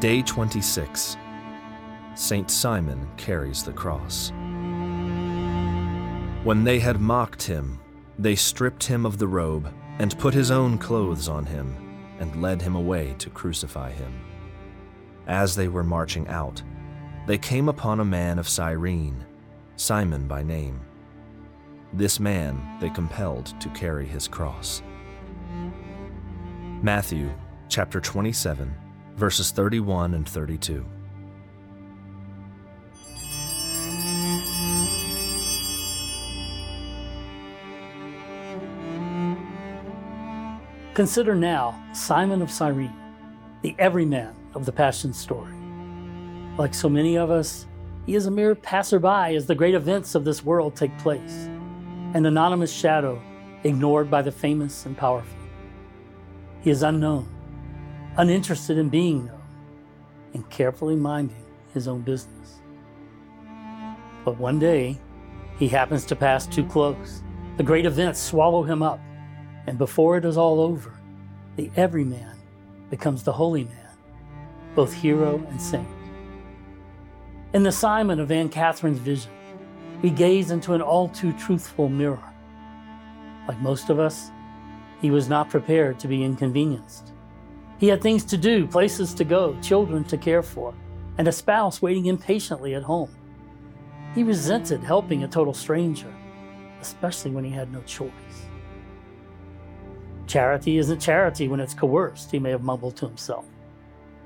Day 26 Saint Simon carries the cross. When they had mocked him, they stripped him of the robe and put his own clothes on him and led him away to crucify him. As they were marching out, they came upon a man of Cyrene, Simon by name. This man they compelled to carry his cross. Matthew chapter 27 verses 31 and 32. Consider now Simon of Cyrene, the everyman of the Passion story. Like so many of us, he is a mere passerby as the great events of this world take place, an anonymous shadow ignored by the famous and powerful. He is unknown, uninterested in being known, and carefully minding his own business. But one day, he happens to pass too close. The great events swallow him up, and before it is all over, the everyman becomes the holy man, both hero and saint. In the Simon of Anne Catherine's vision, we gaze into an all too truthful mirror. Like most of us, he was not prepared to be inconvenienced. He had things to do, places to go, children to care for, and a spouse waiting impatiently at home. He resented helping a total stranger, especially when he had no choice. Charity isn't charity when it's coerced, he may have mumbled to himself.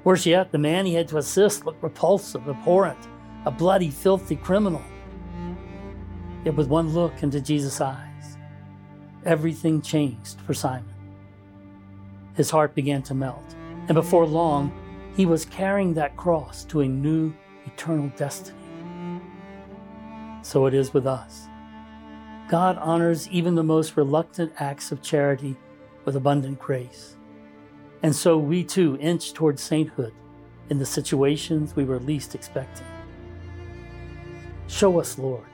Worse yet, the man he had to assist looked repulsive, abhorrent, a bloody, filthy criminal. Yet with one look into Jesus' eyes, everything changed for Simon his heart began to melt. And before long, he was carrying that cross to a new eternal destiny. So it is with us. God honors even the most reluctant acts of charity with abundant grace. And so we too inch toward sainthood in the situations we were least expecting. Show us, Lord,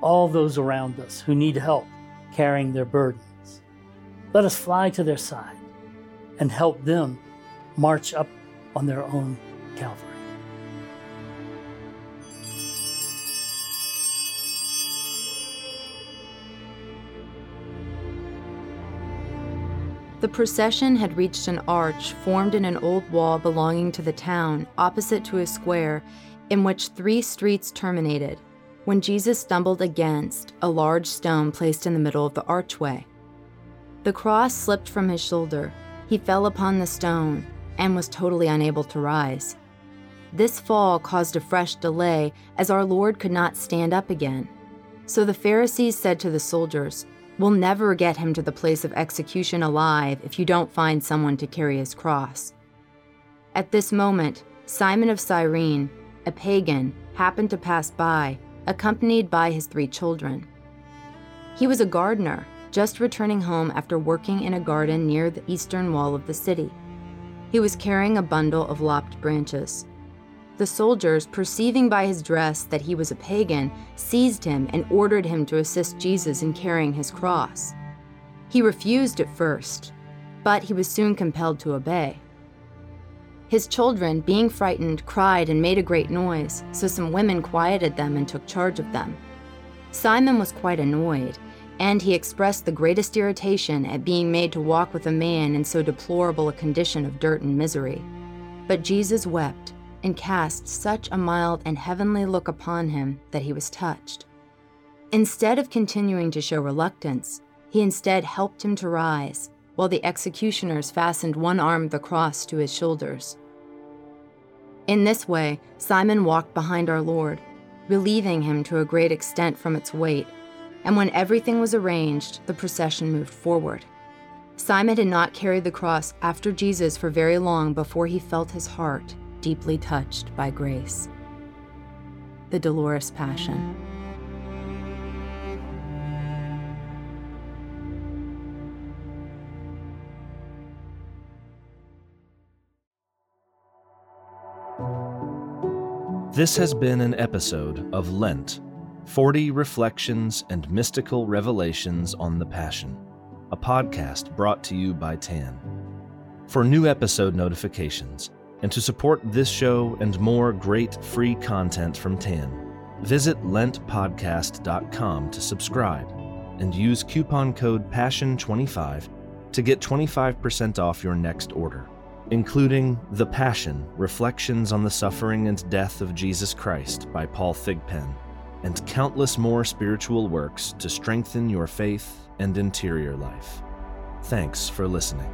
all those around us who need help carrying their burdens. Let us fly to their side and help them march up on their own Calvary. The procession had reached an arch formed in an old wall belonging to the town, opposite to a square in which three streets terminated, when Jesus stumbled against a large stone placed in the middle of the archway. The cross slipped from his shoulder, he fell upon the stone and was totally unable to rise. This fall caused a fresh delay, as our Lord could not stand up again. So the Pharisees said to the soldiers, We'll never get him to the place of execution alive if you don't find someone to carry his cross. At this moment, Simon of Cyrene, a pagan, happened to pass by, accompanied by his three children. He was a gardener just returning home after working in a garden near the eastern wall of the city. He was carrying a bundle of lopped branches. The soldiers, perceiving by his dress that he was a pagan, seized him and ordered him to assist Jesus in carrying his cross. He refused at first, but he was soon compelled to obey. His children, being frightened, cried and made a great noise, so some women quieted them and took charge of them. Simon was quite annoyed and he expressed the greatest irritation at being made to walk with a man in so deplorable a condition of dirt and misery. But Jesus wept and cast such a mild and heavenly look upon him that he was touched. Instead of continuing to show reluctance, he instead helped him to rise, while the executioners fastened one arm of the cross to his shoulders. In this way, Simon walked behind our Lord, relieving him to a great extent from its weight and when everything was arranged, the procession moved forward. Simon had not carried the cross after Jesus for very long before he felt his heart deeply touched by grace. The Dolorous Passion. This has been an episode of Lent 40 Reflections and Mystical Revelations on the Passion, a podcast brought to you by TAN. For new episode notifications, and to support this show and more great free content from TAN, visit lentpodcast.com to subscribe and use coupon code PASSION25 to get 25% off your next order, including The Passion Reflections on the Suffering and Death of Jesus Christ by Paul Thigpen, and countless more spiritual works to strengthen your faith and interior life. Thanks for listening.